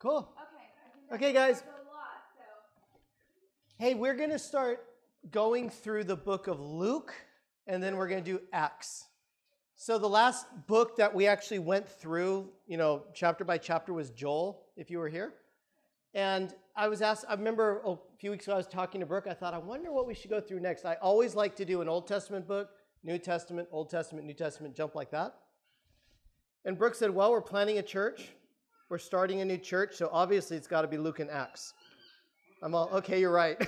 Cool. Okay. Okay, guys. lot, so. Hey, we're going to start going through the book of Luke, and then we're going to do Acts. So the last book that we actually went through, you know, chapter by chapter was Joel, if you were here. And I was asked, I remember a few weeks ago I was talking to Brooke. I thought, I wonder what we should go through next. I always like to do an Old Testament book, New Testament, Old Testament, New Testament, jump like that. And Brooke said, Well, we're planning a church. We're starting a new church, so obviously it's got to be Luke and Acts. I'm all, okay, you're right.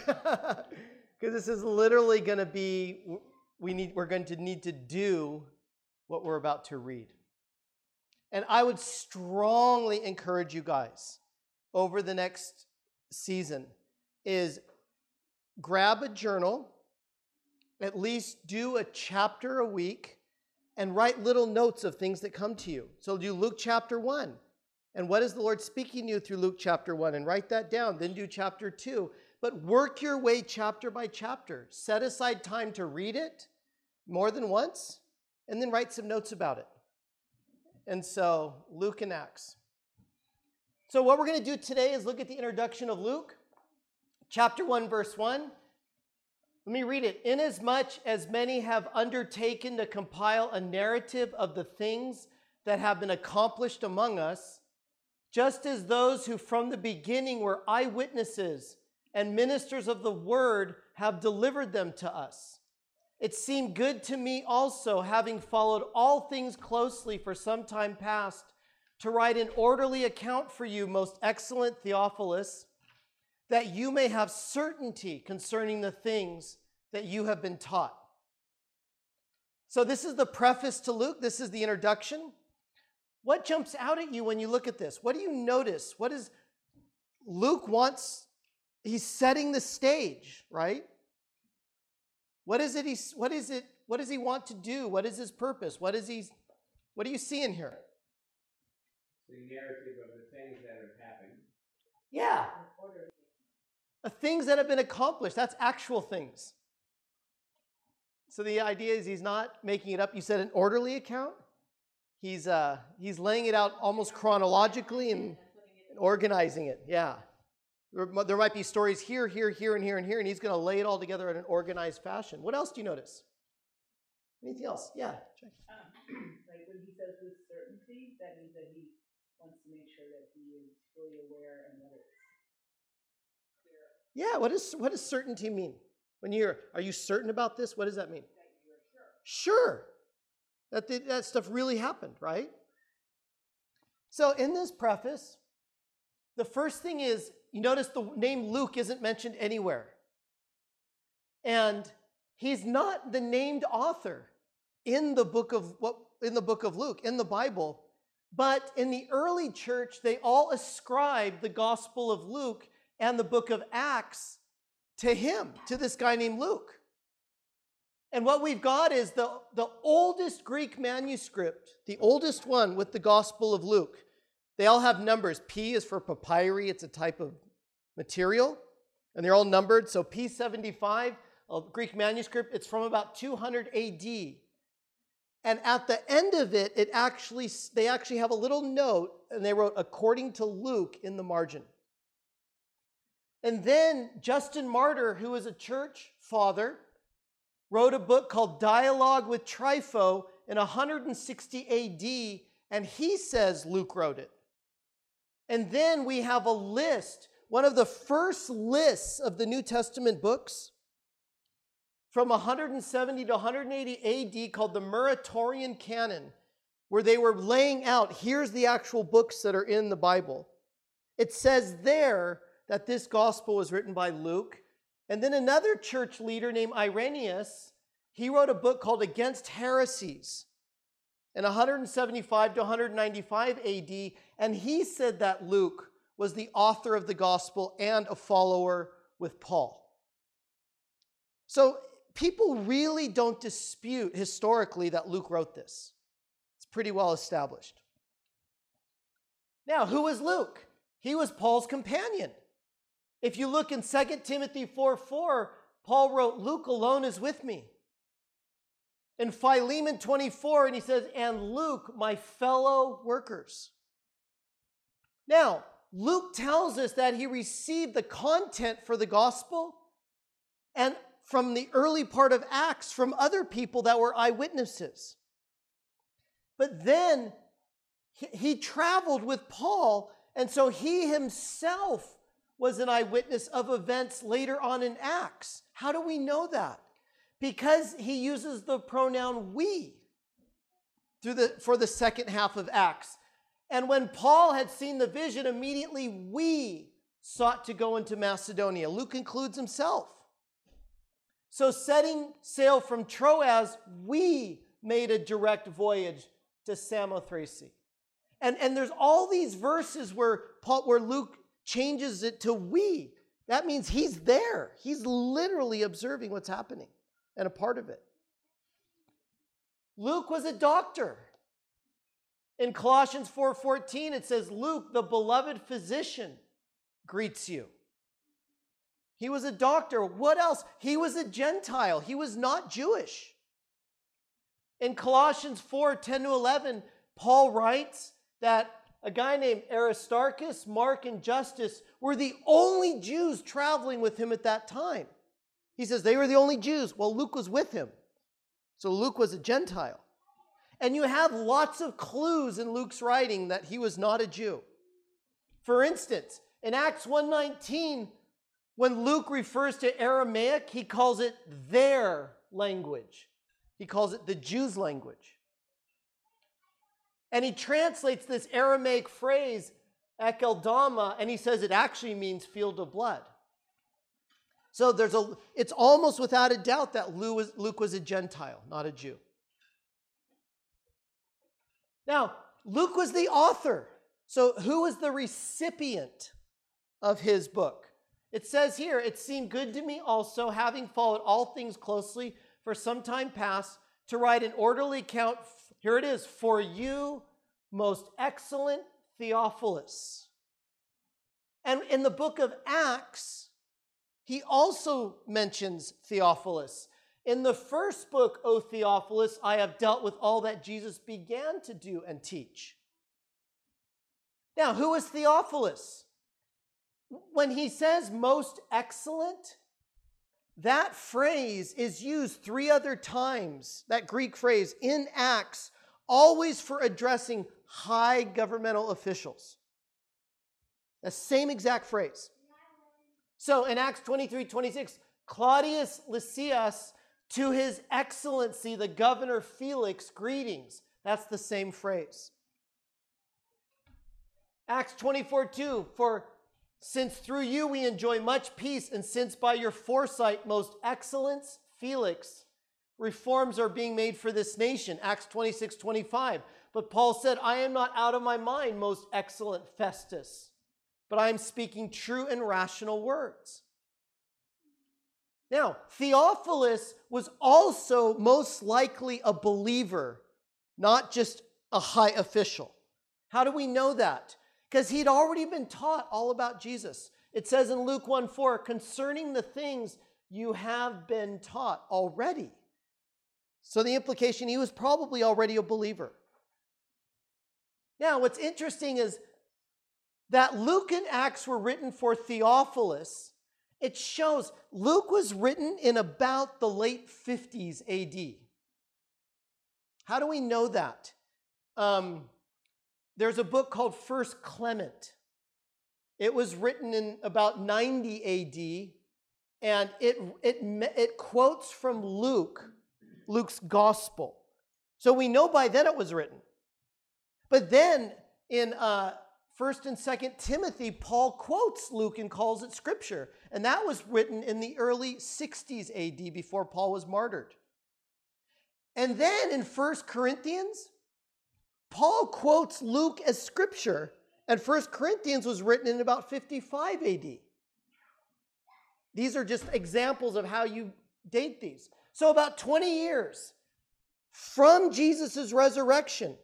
Because this is literally going to be, we need, we're going to need to do what we're about to read. And I would strongly encourage you guys over the next season is grab a journal, at least do a chapter a week, and write little notes of things that come to you. So do Luke chapter 1. And what is the Lord speaking to you through Luke chapter 1? And write that down. Then do chapter 2. But work your way chapter by chapter. Set aside time to read it more than once, and then write some notes about it. And so, Luke and Acts. So, what we're going to do today is look at the introduction of Luke, chapter 1, verse 1. Let me read it. Inasmuch as many have undertaken to compile a narrative of the things that have been accomplished among us, just as those who from the beginning were eyewitnesses and ministers of the word have delivered them to us. It seemed good to me also, having followed all things closely for some time past, to write an orderly account for you, most excellent Theophilus, that you may have certainty concerning the things that you have been taught. So, this is the preface to Luke, this is the introduction. What jumps out at you when you look at this? What do you notice? What is Luke wants? He's setting the stage, right? What is it? He, what is it? What does he want to do? What is his purpose? What is he? What do you see in here? the narrative of the things that have happened. Yeah. The things that have been accomplished. That's actual things. So the idea is he's not making it up. You said an orderly account. He's uh, he's laying it out almost chronologically and, and organizing it. Yeah. There, there might be stories here, here, here, and here, and here, and he's going to lay it all together in an organized fashion. What else do you notice? Anything else? Yeah. check. Um, like when he says with certainty, that means that he wants to make sure that he is fully aware and that it's clear Yeah. What does what does certainty mean? When you're, are you certain about this? What does that mean? that sure. Sure. That, th- that stuff really happened, right? So, in this preface, the first thing is you notice the name Luke isn't mentioned anywhere. And he's not the named author in the book of what in the book of Luke, in the Bible. But in the early church, they all ascribed the Gospel of Luke and the book of Acts to him, to this guy named Luke. And what we've got is the, the oldest Greek manuscript, the oldest one with the Gospel of Luke. They all have numbers. P is for papyri, it's a type of material, and they're all numbered. So P75, a Greek manuscript, it's from about 200 AD. And at the end of it, it actually they actually have a little note, and they wrote according to Luke in the margin. And then Justin Martyr, who is a church father, wrote a book called Dialogue with Trypho in 160 AD, and he says Luke wrote it. And then we have a list, one of the first lists of the New Testament books from 170 to 180 AD called the Muratorian Canon, where they were laying out here's the actual books that are in the Bible. It says there that this gospel was written by Luke. And then another church leader named Irenaeus, he wrote a book called Against Heresies in 175 to 195 AD, and he said that Luke was the author of the gospel and a follower with Paul. So people really don't dispute historically that Luke wrote this. It's pretty well established. Now, who was Luke? He was Paul's companion. If you look in 2 Timothy 4 4, Paul wrote, Luke alone is with me. In Philemon 24, and he says, and Luke, my fellow workers. Now, Luke tells us that he received the content for the gospel and from the early part of Acts from other people that were eyewitnesses. But then he, he traveled with Paul, and so he himself was an eyewitness of events later on in Acts. How do we know that? Because he uses the pronoun we through the, for the second half of Acts. And when Paul had seen the vision, immediately we sought to go into Macedonia. Luke includes himself. So, setting sail from Troas, we made a direct voyage to Samothrace. And, and there's all these verses where, Paul, where Luke changes it to we. That means he's there. He's literally observing what's happening and a part of it. Luke was a doctor. In Colossians 4:14 it says Luke the beloved physician greets you. He was a doctor. What else? He was a Gentile. He was not Jewish. In Colossians 4 10 to 11, Paul writes that a guy named Aristarchus, Mark, and Justus were the only Jews traveling with him at that time. He says they were the only Jews. Well, Luke was with him. So Luke was a Gentile. And you have lots of clues in Luke's writing that he was not a Jew. For instance, in Acts 1:19, when Luke refers to Aramaic, he calls it their language. He calls it the Jews' language. And he translates this Aramaic phrase, Akeldama, and he says it actually means field of blood. So there's a it's almost without a doubt that Luke was, Luke was a Gentile, not a Jew. Now, Luke was the author. So who was the recipient of his book? It says here, it seemed good to me also, having followed all things closely for some time past, to write an orderly account. Here it is for you, most excellent Theophilus. And in the book of Acts, he also mentions Theophilus. In the first book, O Theophilus, I have dealt with all that Jesus began to do and teach. Now, who is Theophilus? When he says most excellent, that phrase is used three other times, that Greek phrase in Acts, always for addressing high governmental officials. The same exact phrase. So in Acts 23 26, Claudius Lysias to his excellency, the governor Felix, greetings. That's the same phrase. Acts 24 2, for since through you we enjoy much peace, and since by your foresight, most excellence, Felix, reforms are being made for this nation. Acts 26 25. But Paul said, I am not out of my mind, most excellent Festus, but I am speaking true and rational words. Now, Theophilus was also most likely a believer, not just a high official. How do we know that? Because he'd already been taught all about Jesus. It says in Luke 1 4, concerning the things you have been taught already. So the implication, he was probably already a believer. Now, what's interesting is that Luke and Acts were written for Theophilus it shows Luke was written in about the late 50s AD. How do we know that? Um, there's a book called First Clement. It was written in about 90 AD, and it, it, it quotes from Luke, Luke's gospel. So we know by then it was written. But then in uh, First and Second Timothy, Paul quotes Luke and calls it scripture. And that was written in the early 60s AD before Paul was martyred. And then in First Corinthians, Paul quotes Luke as scripture, and First Corinthians was written in about 55 AD. These are just examples of how you date these. So, about 20 years from Jesus' resurrection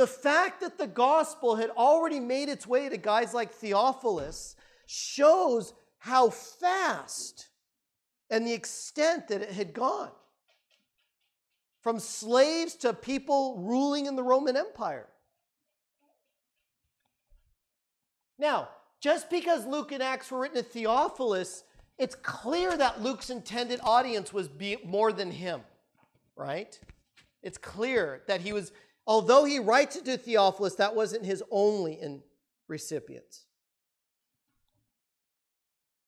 the fact that the gospel had already made its way to guys like Theophilus shows how fast and the extent that it had gone from slaves to people ruling in the Roman Empire. Now, just because Luke and Acts were written to Theophilus, it's clear that Luke's intended audience was more than him, right? It's clear that he was, although he writes it to Theophilus, that wasn't his only in recipients.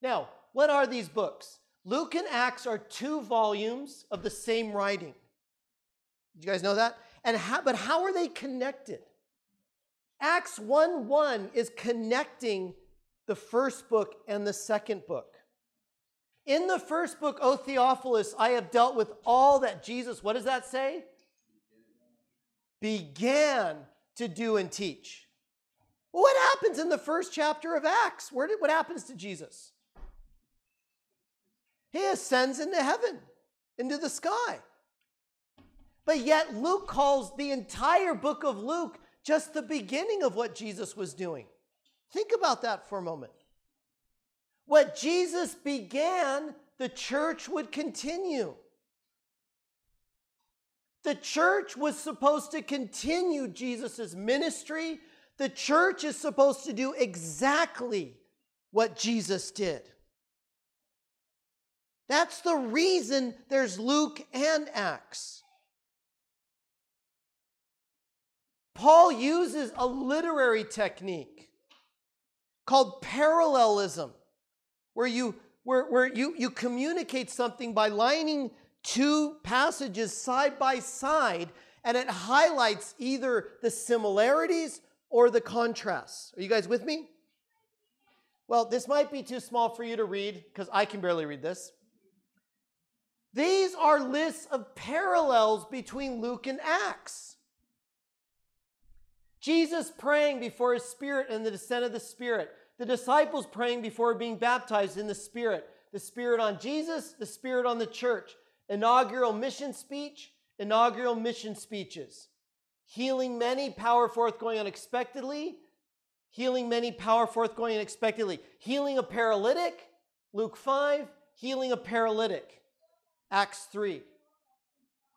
Now, what are these books? Luke and Acts are two volumes of the same writing. You guys know that? And how, but how are they connected? Acts 1 1 is connecting the first book and the second book. In the first book, O Theophilus, I have dealt with all that Jesus, what does that say? Began to do and teach. What happens in the first chapter of Acts? Where did, what happens to Jesus? He ascends into heaven, into the sky. But yet, Luke calls the entire book of Luke just the beginning of what Jesus was doing. Think about that for a moment. What Jesus began, the church would continue. The church was supposed to continue Jesus' ministry. The church is supposed to do exactly what Jesus did. That's the reason there's Luke and Acts. Paul uses a literary technique called parallelism, where you where, where you, you communicate something by lining two passages side by side, and it highlights either the similarities or the contrasts. Are you guys with me? Well, this might be too small for you to read because I can barely read this. These are lists of parallels between Luke and Acts. Jesus praying before his spirit and the descent of the spirit. The disciples praying before being baptized in the spirit. The spirit on Jesus, the spirit on the church. Inaugural mission speech, inaugural mission speeches. Healing many, power forth going unexpectedly. Healing many, power forth going unexpectedly. Healing a paralytic, Luke 5. Healing a paralytic, Acts 3.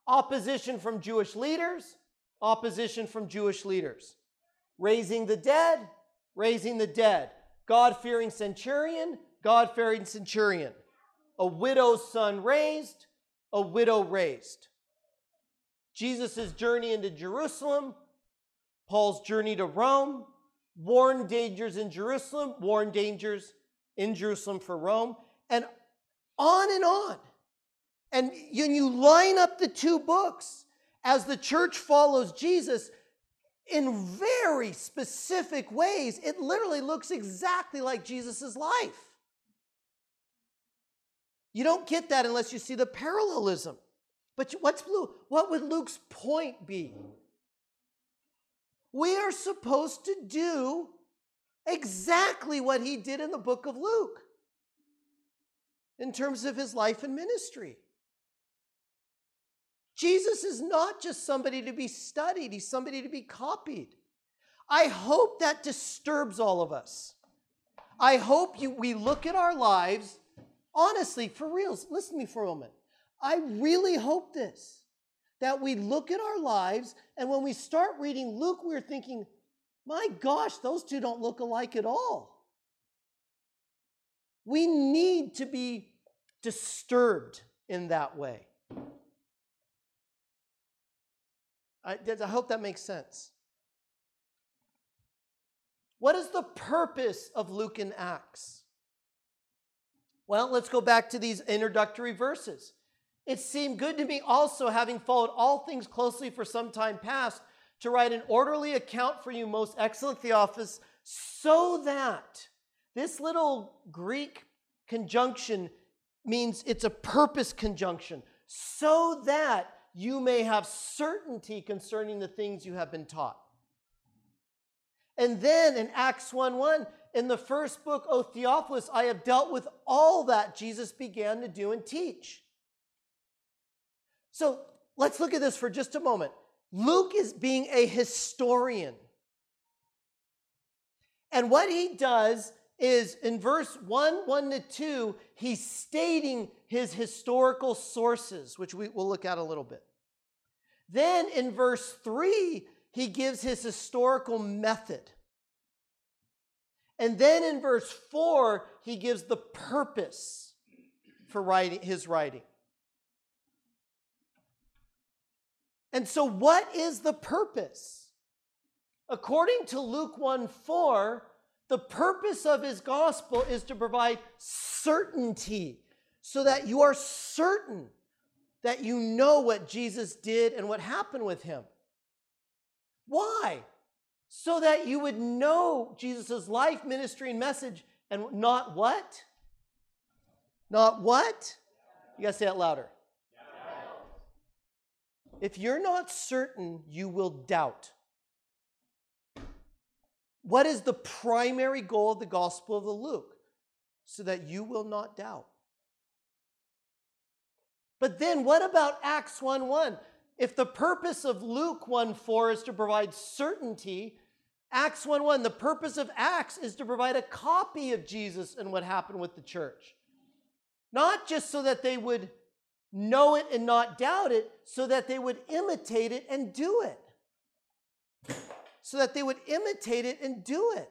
Opposition from Jewish leaders, opposition from Jewish leaders. Raising the dead, raising the dead. God fearing centurion, God fearing centurion. A widow's son raised, a widow raised. Jesus' journey into Jerusalem, Paul's journey to Rome, warn dangers in Jerusalem, warn dangers in Jerusalem for Rome, and on and on. And you line up the two books as the church follows Jesus in very specific ways. It literally looks exactly like Jesus' life. You don't get that unless you see the parallelism. But what's what would Luke's point be? We are supposed to do exactly what he did in the book of Luke in terms of his life and ministry. Jesus is not just somebody to be studied, he's somebody to be copied. I hope that disturbs all of us. I hope you, we look at our lives, honestly, for reals, listen to me for a moment. I really hope this that we look at our lives, and when we start reading Luke, we're thinking, my gosh, those two don't look alike at all. We need to be disturbed in that way. I, I hope that makes sense. What is the purpose of Luke and Acts? Well, let's go back to these introductory verses. It seemed good to me also, having followed all things closely for some time past, to write an orderly account for you, most excellent Theophilus, so that this little Greek conjunction means it's a purpose conjunction, so that you may have certainty concerning the things you have been taught. And then in Acts 1 1, in the first book, O Theophilus, I have dealt with all that Jesus began to do and teach. So let's look at this for just a moment. Luke is being a historian. And what he does is in verse 1 1 to 2, he's stating his historical sources, which we will look at a little bit. Then in verse 3, he gives his historical method. And then in verse 4, he gives the purpose for writing his writing. And so, what is the purpose? According to Luke 1 4, the purpose of his gospel is to provide certainty so that you are certain that you know what Jesus did and what happened with him. Why? So that you would know Jesus' life, ministry, and message, and not what? Not what? You gotta say it louder. If you're not certain, you will doubt. What is the primary goal of the Gospel of the Luke? So that you will not doubt. But then what about Acts 1 1? If the purpose of Luke 1 4 is to provide certainty, Acts 1 1, the purpose of Acts is to provide a copy of Jesus and what happened with the church. Not just so that they would know it and not doubt it, so that they would imitate it and do it. So that they would imitate it and do it.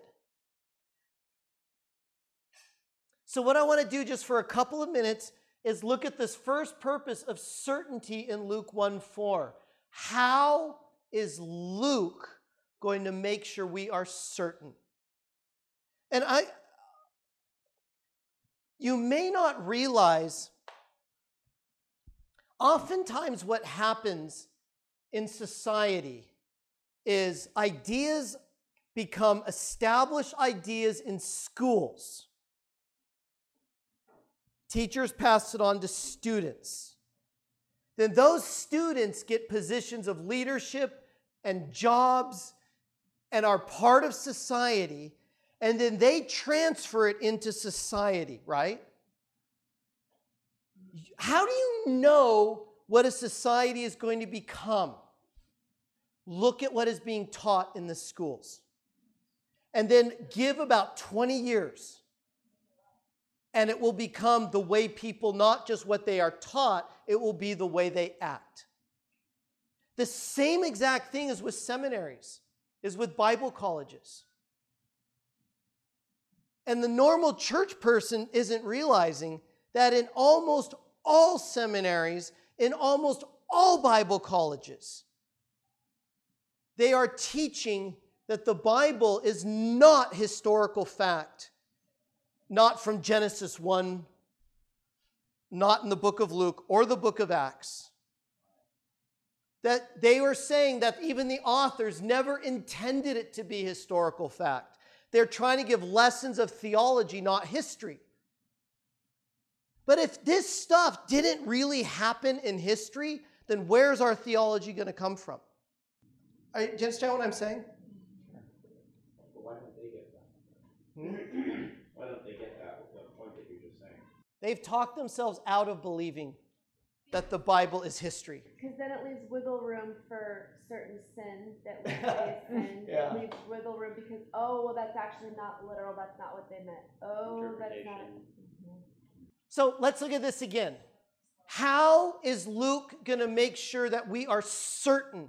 So, what I want to do just for a couple of minutes is look at this first purpose of certainty in Luke 1 4. How is Luke going to make sure we are certain? And I, you may not realize oftentimes what happens in society is ideas become established ideas in schools. Teachers pass it on to students. Then those students get positions of leadership and jobs and are part of society, and then they transfer it into society, right? How do you know what a society is going to become? Look at what is being taught in the schools. And then give about 20 years and it will become the way people, not just what they are taught, it will be the way they act. The same exact thing is with seminaries, is with Bible colleges. And the normal church person isn't realizing that in almost all seminaries, in almost all Bible colleges, they are teaching that the Bible is not historical fact not from Genesis 1, not in the book of Luke or the book of Acts. That they were saying that even the authors never intended it to be historical fact. They're trying to give lessons of theology, not history. But if this stuff didn't really happen in history, then where's our theology going to come from? Do you understand what I'm saying? But why don't they get that? Hmm? Why don't they get that, the point that you're just saying? They've talked themselves out of believing that the Bible is history. Because then it leaves wiggle room for certain sin that we say is sin. Yeah. It leaves wiggle room because, oh, well, that's actually not literal. That's not what they meant. Oh, that's not. Interpretation. So let's look at this again. How is Luke going to make sure that we are certain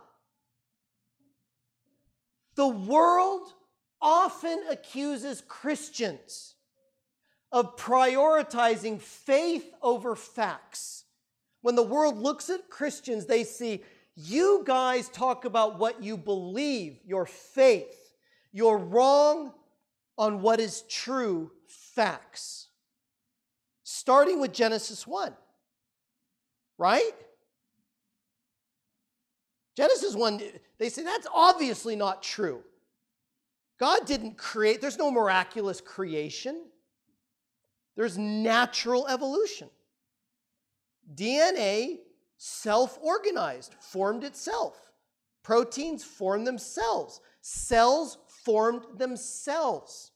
The world often accuses Christians of prioritizing faith over facts. When the world looks at Christians, they see you guys talk about what you believe, your faith. You're wrong on what is true facts. Starting with Genesis 1, right? Genesis 1, they say that's obviously not true. God didn't create, there's no miraculous creation, there's natural evolution. DNA self organized, formed itself. Proteins formed themselves. Cells formed themselves.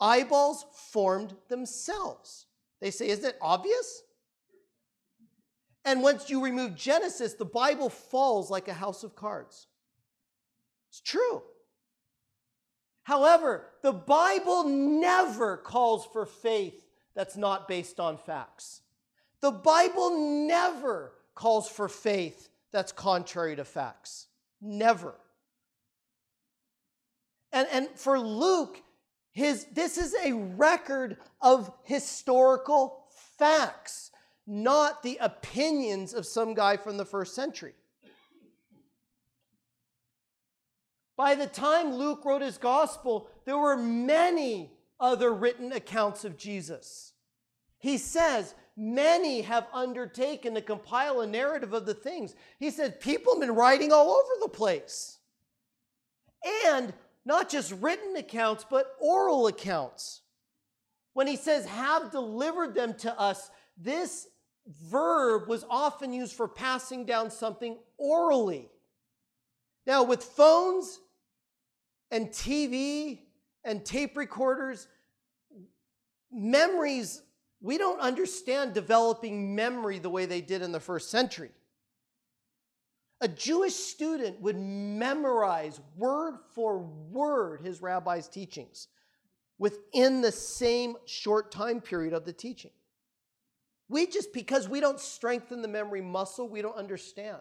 eyeballs formed themselves. They say, Isn't it obvious? And once you remove Genesis, the Bible falls like a house of cards. It's true. However, the Bible never calls for faith that's not based on facts. The Bible never calls for faith that's contrary to facts. Never. And, and for Luke, his, this is a record of historical facts, not the opinions of some guy from the first century. By the time Luke wrote his gospel, there were many other written accounts of Jesus. He says, Many have undertaken to compile a narrative of the things. He said, People have been writing all over the place. And not just written accounts, but oral accounts. When he says, have delivered them to us, this verb was often used for passing down something orally. Now, with phones and TV and tape recorders, memories, we don't understand developing memory the way they did in the first century. A Jewish student would memorize word for word his rabbi's teachings within the same short time period of the teaching. We just, because we don't strengthen the memory muscle, we don't understand.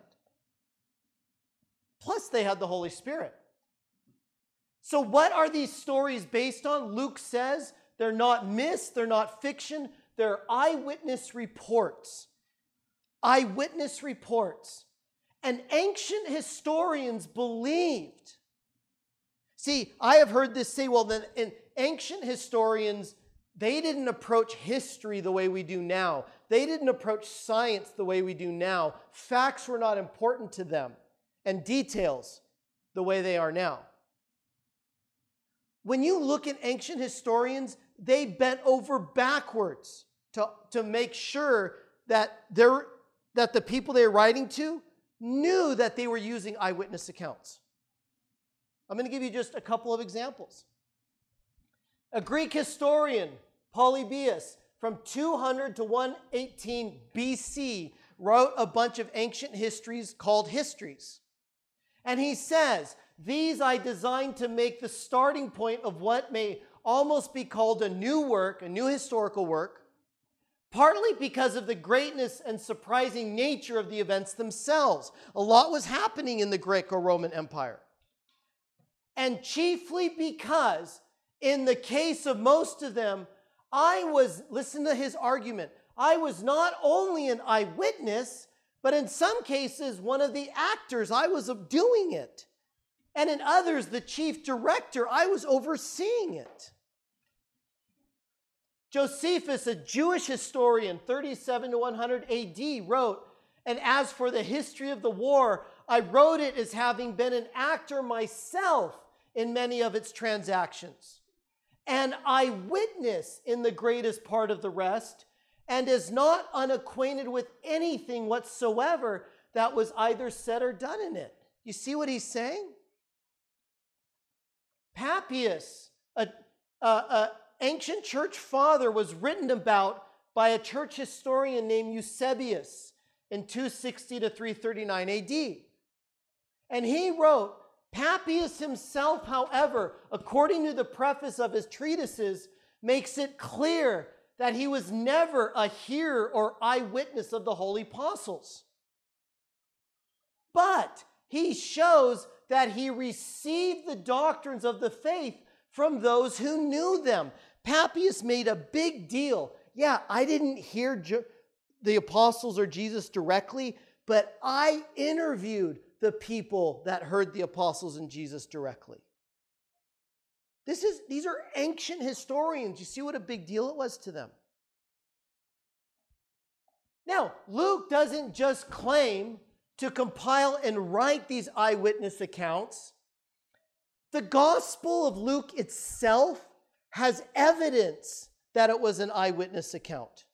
Plus, they had the Holy Spirit. So, what are these stories based on? Luke says they're not myths, they're not fiction, they're eyewitness reports. Eyewitness reports. And ancient historians believed. See, I have heard this say, well, then ancient historians, they didn't approach history the way we do now. They didn't approach science the way we do now. Facts were not important to them, and details the way they are now. When you look at ancient historians, they bent over backwards to, to make sure that, that the people they were writing to knew that they were using eyewitness accounts. I'm going to give you just a couple of examples. A Greek historian, Polybius, from 200 to 118 BC, wrote a bunch of ancient histories called histories. And he says, These I designed to make the starting point of what may almost be called a new work, a new historical work, partly because of the greatness and surprising nature of the events themselves. A lot was happening in the Greco Roman Empire. And chiefly because, in the case of most of them, I was, listen to his argument, I was not only an eyewitness, but in some cases, one of the actors. I was doing it. And in others, the chief director, I was overseeing it. Josephus, a Jewish historian, 37 to 100 AD, wrote, And as for the history of the war, I wrote it as having been an actor myself in many of its transactions, an eyewitness in the greatest part of the rest, and is not unacquainted with anything whatsoever that was either said or done in it. You see what he's saying? Papias, a, a, a ancient church father was written about by a church historian named Eusebius in 260 to 339 AD. And he wrote, Papias himself, however, according to the preface of his treatises, makes it clear that he was never a hearer or eyewitness of the holy apostles. But he shows that he received the doctrines of the faith from those who knew them. Papias made a big deal. Yeah, I didn't hear the apostles or Jesus directly, but I interviewed the people that heard the apostles and Jesus directly. This is, these are ancient historians. You see what a big deal it was to them. Now, Luke doesn't just claim to compile and write these eyewitness accounts. The Gospel of Luke itself has evidence that it was an eyewitness account.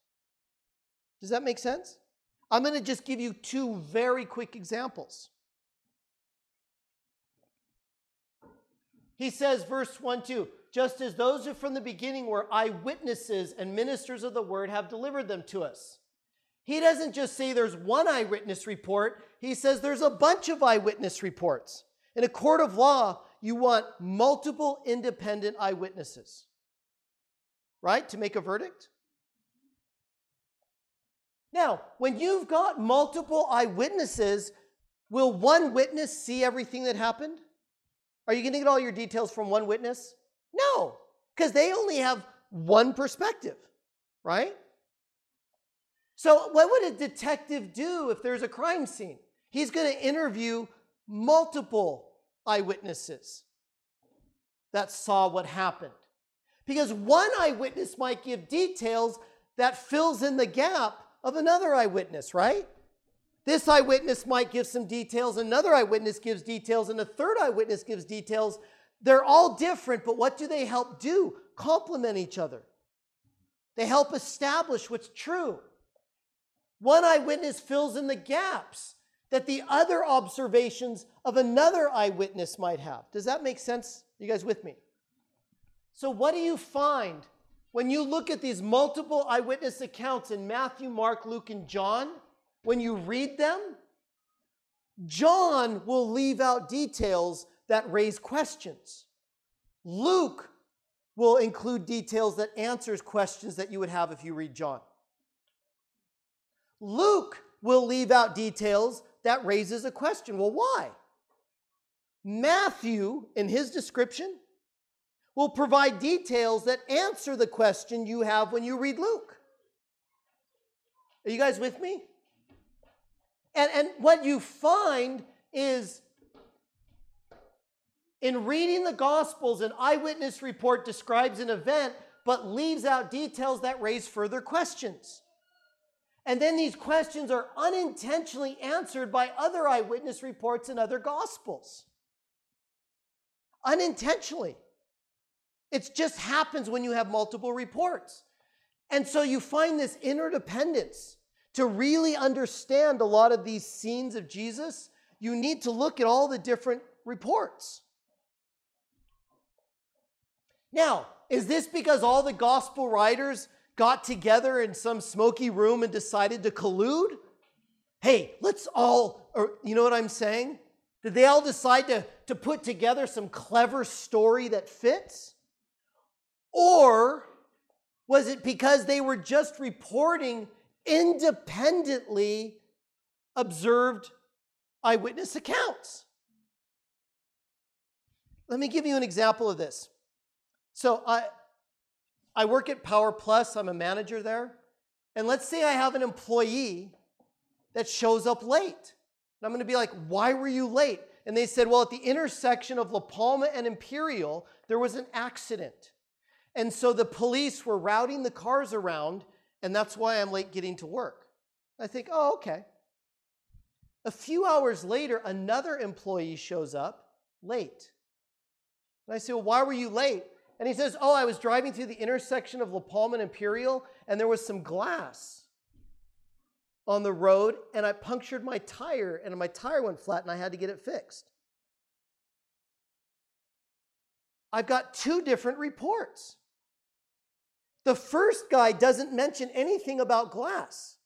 Does that make sense? I'm going to just give you two very quick examples. He says, verse 1 2, just as those who from the beginning were eyewitnesses and ministers of the word have delivered them to us. He doesn't just say there's one eyewitness report, he says there's a bunch of eyewitness reports. In a court of law, you want multiple independent eyewitnesses, right, to make a verdict? Now, when you've got multiple eyewitnesses, will one witness see everything that happened? Are you going to get all your details from one witness? No, because they only have one perspective, right? So, what would a detective do if there's a crime scene? He's going to interview multiple eyewitnesses that saw what happened. Because one eyewitness might give details that fills in the gap of another eyewitness, right? This eyewitness might give some details, another eyewitness gives details, and a third eyewitness gives details. They're all different, but what do they help do? Complement each other. They help establish what's true. One eyewitness fills in the gaps that the other observations of another eyewitness might have. Does that make sense? You guys with me? So, what do you find when you look at these multiple eyewitness accounts in Matthew, Mark, Luke, and John? When you read them, John will leave out details that raise questions. Luke will include details that answers questions that you would have if you read John. Luke will leave out details that raises a question. Well, why? Matthew, in his description, will provide details that answer the question you have when you read Luke. Are you guys with me? And, and what you find is in reading the Gospels, an eyewitness report describes an event but leaves out details that raise further questions. And then these questions are unintentionally answered by other eyewitness reports and other gospels. Unintentionally. It just happens when you have multiple reports. And so you find this interdependence. To really understand a lot of these scenes of Jesus, you need to look at all the different reports. Now, is this because all the gospel writers got together in some smoky room and decided to collude? Hey, let's all, or you know what I'm saying? Did they all decide to, to put together some clever story that fits? Or was it because they were just reporting independently observed eyewitness accounts? Let me give you an example of this. So I, I work at Power Plus, I'm a manager there. And let's say I have an employee that shows up late. And I'm to be like, why were you late? And they said, well, at the intersection of La Palma and Imperial, there was an accident. And so the police were routing the cars around, and that's why I'm late getting to work. I think, oh, okay. A few hours later, another employee shows up late. And I say, well, why were you late? And he says, Oh, I was driving through the intersection of La Palma and Imperial, and there was some glass on the road, and I punctured my tire, and my tire went flat, and I had to get it fixed. I've got two different reports. The first guy doesn't mention anything about glass.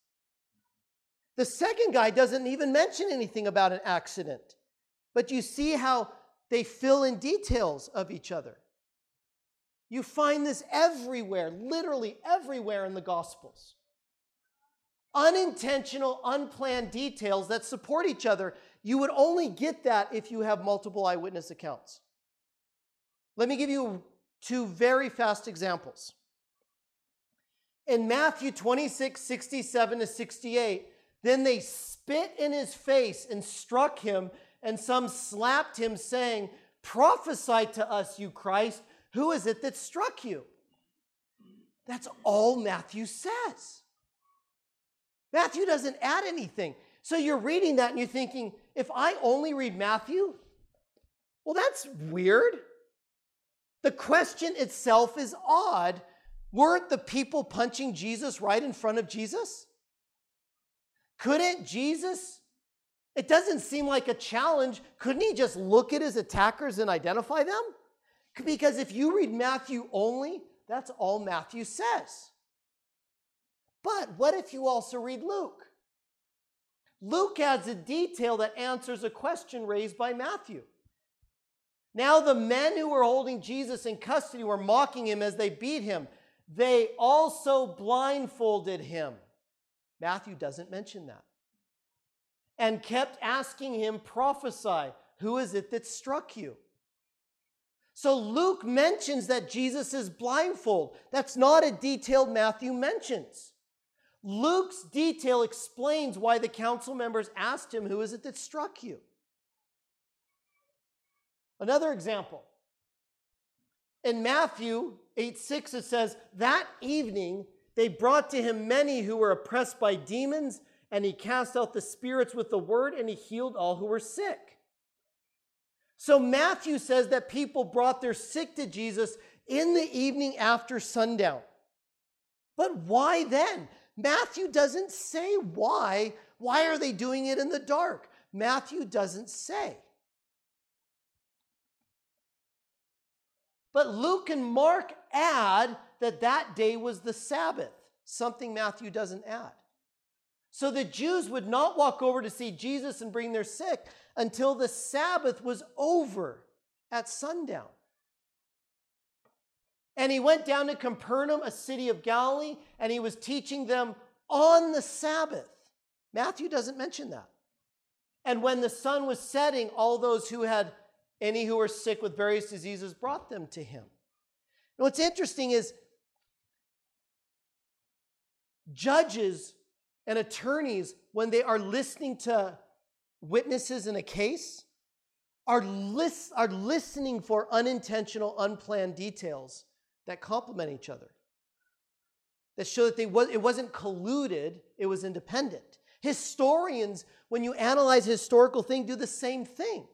The second guy doesn't even mention anything about an accident. But you see how they fill in details of each other. You find this everywhere, literally everywhere in the Gospels. Unintentional, unplanned details that support each other. You would only get that if you have multiple eyewitness accounts. Let me give you two very fast examples. In Matthew 26, 67 to 68, then they spit in his face and struck him, and some slapped him, saying, Prophesy to us, you Christ. Who is it that struck you? That's all Matthew says. Matthew doesn't add anything. So you're reading that and you're thinking, if I only read Matthew, well, that's weird. The question itself is odd. Weren't the people punching Jesus right in front of Jesus? Couldn't Jesus? It doesn't seem like a challenge. Couldn't he just look at his attackers and identify them? Because if you read Matthew only, that's all Matthew says. But what if you also read Luke? Luke adds a detail that answers a question raised by Matthew. Now, the men who were holding Jesus in custody were mocking him as they beat him. They also blindfolded him. Matthew doesn't mention that. And kept asking him, prophesy, who is it that struck you? So Luke mentions that Jesus is blindfold. That's not a detail Matthew mentions. Luke's detail explains why the council members asked him, Who is it that struck you? Another example. In Matthew 8 6, it says, That evening they brought to him many who were oppressed by demons, and he cast out the spirits with the word, and he healed all who were sick. So Matthew says that people brought their sick to Jesus in the evening after sundown. But why then? Matthew doesn't say why. Why are they doing it in the dark? Matthew doesn't say. But Luke and Mark add that that day was the Sabbath, something Matthew doesn't add. So the Jews would not walk over to see Jesus and bring their sick until the Sabbath was over at sundown. And he went down to Capernaum, a city of Galilee, and he was teaching them on the Sabbath. Matthew doesn't mention that. And when the sun was setting, all those who had any who were sick with various diseases brought them to him. And what's interesting is judges and attorneys, when they are listening to witnesses in a case, are, lis- are listening for unintentional, unplanned details that complement each other. That show that they was, it wasn't colluded, it was independent. Historians, when you analyze historical thing, do the same thing.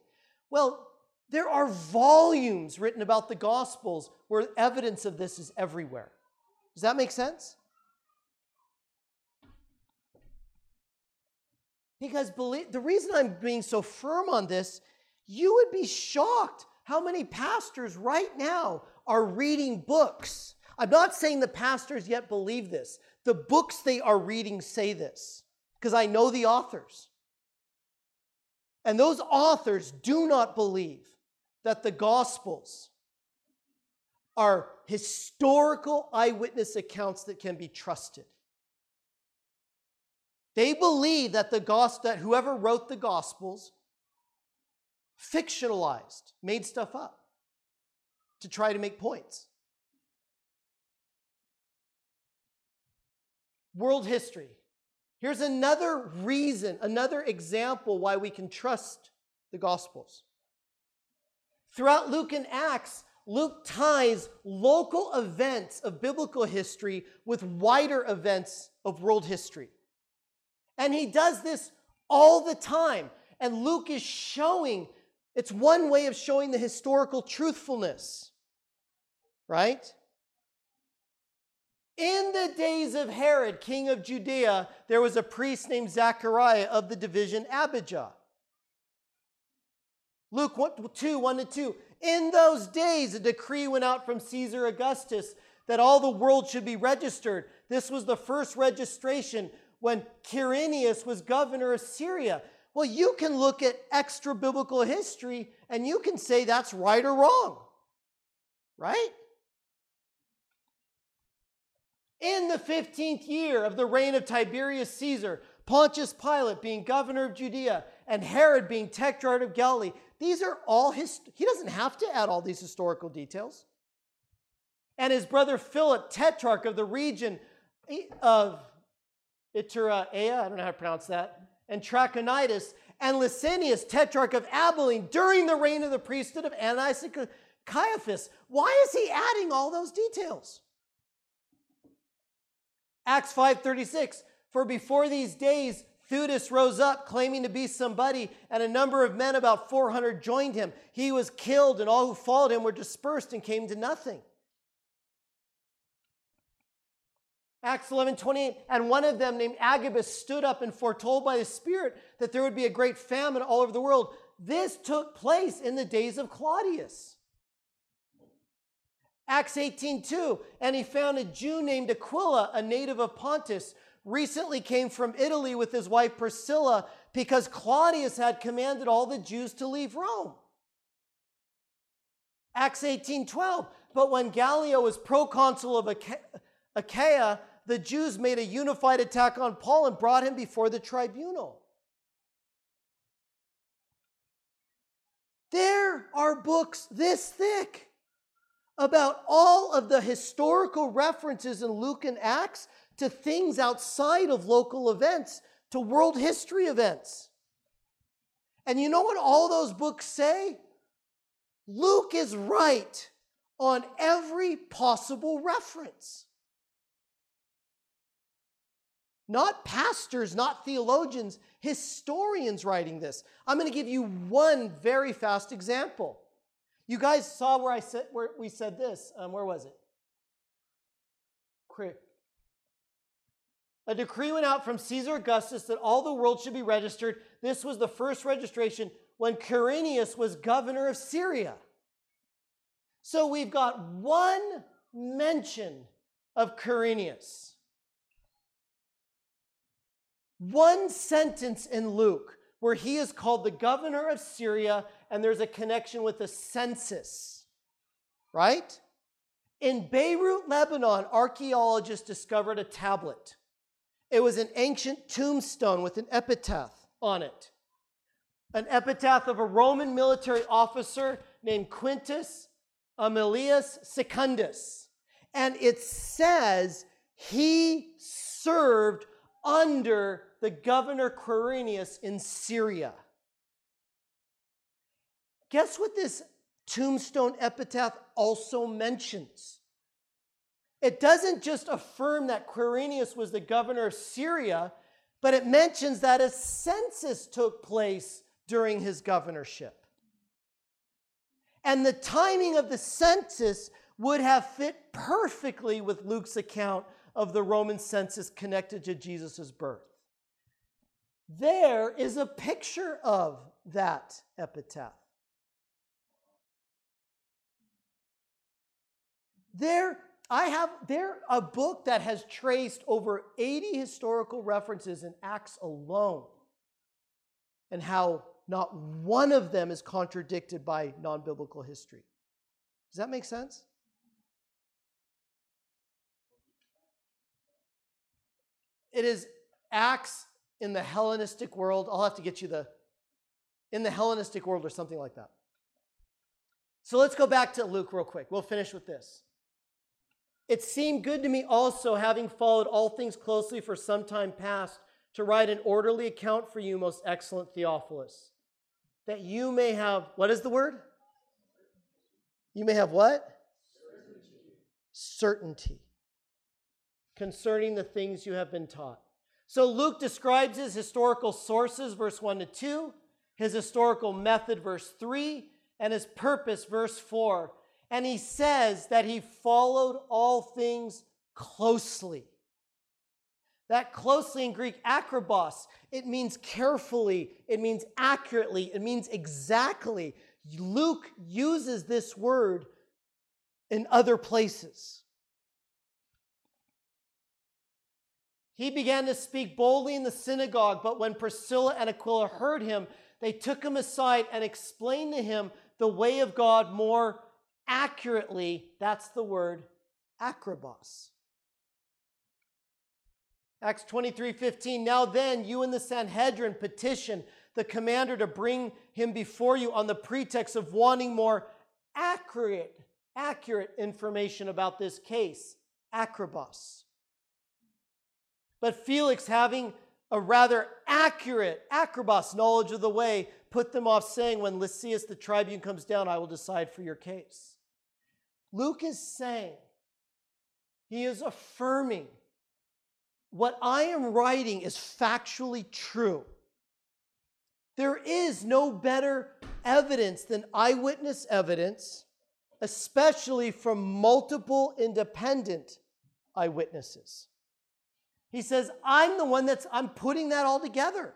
Well, there are volumes written about the Gospels where evidence of this is everywhere. Does that make sense? Because believe, the reason I'm being so firm on this, you would be shocked how many pastors right now are reading books. I'm not saying the pastors yet believe this. The books they are reading say this because I know the authors. And those authors do not believe that the Gospels are historical eyewitness accounts that can be trusted. They believe that the gospel, that whoever wrote the Gospels fictionalized, made stuff up to try to make points. World history. Here's another reason, another example why we can trust the Gospels. Throughout Luke and Acts, Luke ties local events of biblical history with wider events of world history. And he does this all the time. And Luke is showing, it's one way of showing the historical truthfulness, right? In the days of Herod, king of Judea, there was a priest named Zechariah of the division Abijah. Luke 2 1 to 2. In those days, a decree went out from Caesar Augustus that all the world should be registered. This was the first registration when Quirinius was governor of Syria. Well, you can look at extra biblical history and you can say that's right or wrong, right? In the 15th year of the reign of Tiberius Caesar, Pontius Pilate being governor of Judea, and Herod being tetrarch of Galilee, these are all his, he doesn't have to add all these historical details. And his brother Philip, tetrarch of the region of Ituraea, I don't know how to pronounce that, and Trachonitis, and Lysanias, tetrarch of Abilene, during the reign of the priesthood of Ananias and Caiaphas. Why is he adding all those details? Acts 5:36 For before these days Theudas rose up claiming to be somebody and a number of men about 400 joined him. He was killed and all who followed him were dispersed and came to nothing. Acts 11 28, and one of them named Agabus stood up and foretold by the Spirit that there would be a great famine all over the world. This took place in the days of Claudius. Acts 18:2, and he found a Jew named Aquila, a native of Pontus, recently came from Italy with his wife Priscilla because Claudius had commanded all the Jews to leave Rome. Acts 18:12, but when Gallio was proconsul of Acha- Achaia, the Jews made a unified attack on Paul and brought him before the tribunal. There are books this thick about all of the historical references in Luke and Acts to things outside of local events, to world history events. And you know what all those books say? Luke is right on every possible reference. Not pastors, not theologians, historians writing this. I'm going to give you one very fast example. You guys saw where I said where we said this. Um, where was it? A decree went out from Caesar Augustus that all the world should be registered. This was the first registration when Quirinius was governor of Syria. So we've got one mention of Quirinius. One sentence in Luke where he is called the governor of Syria and there's a connection with the census, right? In Beirut, Lebanon, archaeologists discovered a tablet. It was an ancient tombstone with an epitaph on it. An epitaph of a Roman military officer named Quintus Aemilius Secundus. And it says he served under the governor Quirinius in Syria. Guess what this tombstone epitaph also mentions? It doesn't just affirm that Quirinius was the governor of Syria, but it mentions that a census took place during his governorship. And the timing of the census would have fit perfectly with Luke's account of the Roman census connected to Jesus' birth. There is a picture of that epitaph. There, I have there a book that has traced over 80 historical references in Acts alone, and how not one of them is contradicted by non-biblical history. Does that make sense? It is Acts in the Hellenistic world. I'll have to get you the in the Hellenistic world or something like that. So let's go back to Luke real quick. We'll finish with this. It seemed good to me also, having followed all things closely for some time past, to write an orderly account for you, most excellent Theophilus, that you may have, what is the word? You may have what? Certainty. Concerning the things you have been taught. So Luke describes his historical sources, verse 1 to 2, his historical method, verse 3, and his purpose, verse 4. And he says that he followed all things closely. That closely in Greek, akribos, it means carefully, it means accurately, it means exactly. Luke uses this word in other places. He began to speak boldly in the synagogue, but when Priscilla and Aquila heard him, they took him aside and explained to him the way of God more accurately. That's the word akribos. Acts 23 15. Now then, you and the Sanhedrin petition the commander to bring him before you on the pretext of wanting more accurate, accurate information about this case. Akribos. But Felix, having a rather accurate, Akribos knowledge of the way, put them off, saying, When Lysias the tribune comes down, I will decide for your case. Luke is saying, he is affirming, what I am writing is factually true. There is no better evidence than eyewitness evidence, especially from multiple independent eyewitnesses. He says, I'm the one that's, I'm putting that all together.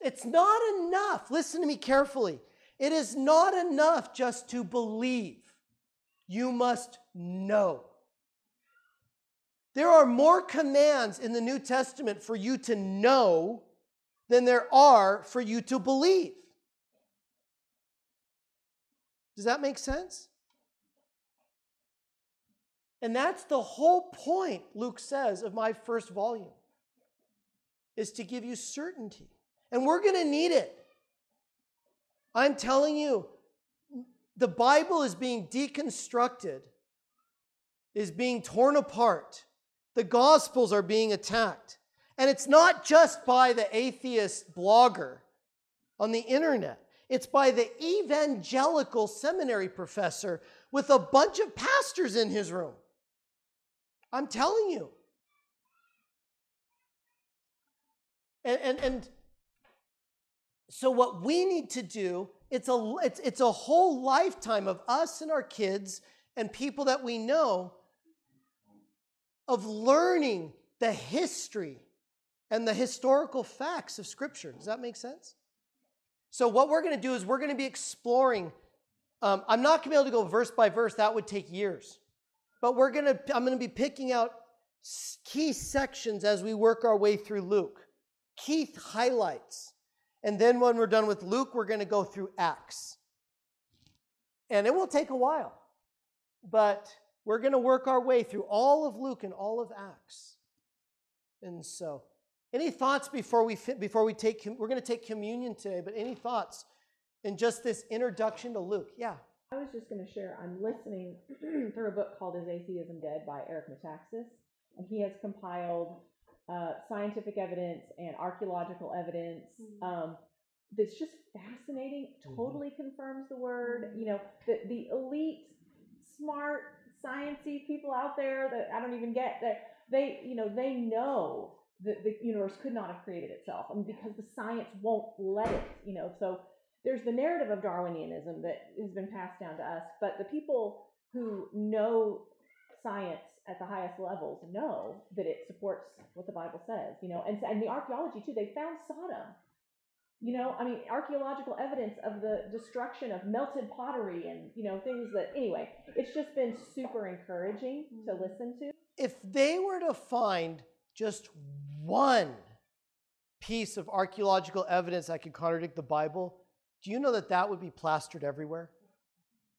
It's not enough. Listen to me carefully. It is not enough just to believe, you must know. There are more commands in the New Testament for you to know than there are for you to believe. Does that make sense? And that's the whole point, Luke says, of my first volume, is to give you certainty. And we're going to need it. I'm telling you, the Bible is being deconstructed, is being torn apart. The Gospels are being attacked. And it's not just by the atheist blogger on the internet, it's by the evangelical seminary professor with a bunch of pastors in his room. I'm telling you. And, and, and so what we need to do, it's a, it's, it's a whole lifetime of us and our kids and people that we know of learning the history and the historical facts of Scripture. Does that make sense? So, what we're going to do is we're going to be exploring. Um, I'm not going to be able to go verse by verse, that would take years. But we're going to, I'm going to be picking out key sections as we work our way through Luke, key highlights. And then when we're done with Luke, we're going to go through Acts. And it will take a while, but we're going to work our way through all of Luke and all of Acts. And so, any thoughts before we before we take we're going to take communion today, but any thoughts in just this introduction to Luke? Yeah. I was just going to share, I'm listening through a book called Is Atheism Dead by Eric Metaxas, and he has compiled uh, scientific evidence and archaeological evidence. Mm-hmm. Um, that's just fascinating. Mhm. Totally confirms the word. You know, the the elite, smart, sciency people out there that I don't even get that they, you know, they know that the universe could not have created itself, I mean, because the science won't let it. You know, so there's the narrative of Darwinianism that has been passed down to us, but the people who know science at the highest levels know that it supports what the Bible says, you know, and, and the archaeology too, they found Sodom. You know, I mean, archaeological evidence of the destruction of melted pottery and, you know, things that, anyway, it's just been super encouraging to mm-hmm. listen to. If they were to find just one piece of archaeological evidence that could contradict the Bible, do you know that that would be plastered everywhere?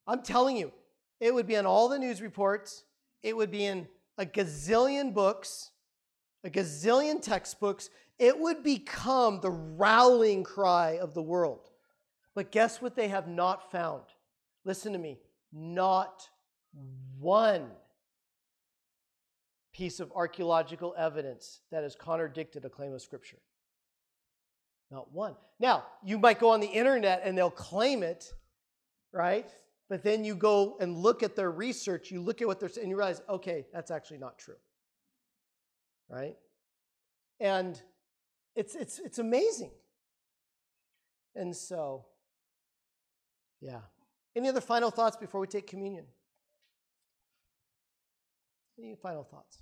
I'm telling you, it would be on all the news reports, it would be in a gazillion books, a gazillion textbooks. It would become the rallying cry of the world. But guess what they have not found? Listen to me. Not one piece of archaeological evidence that has contradicted a claim of Scripture. Not one. Now, you might go on the internet and they'll claim it, right? But then you go and look at their research, you look at what they're saying, and you realize, okay, that's actually not true. Right? And it's it's it's amazing. And so, yeah. Any other final thoughts before we take communion? Any final thoughts?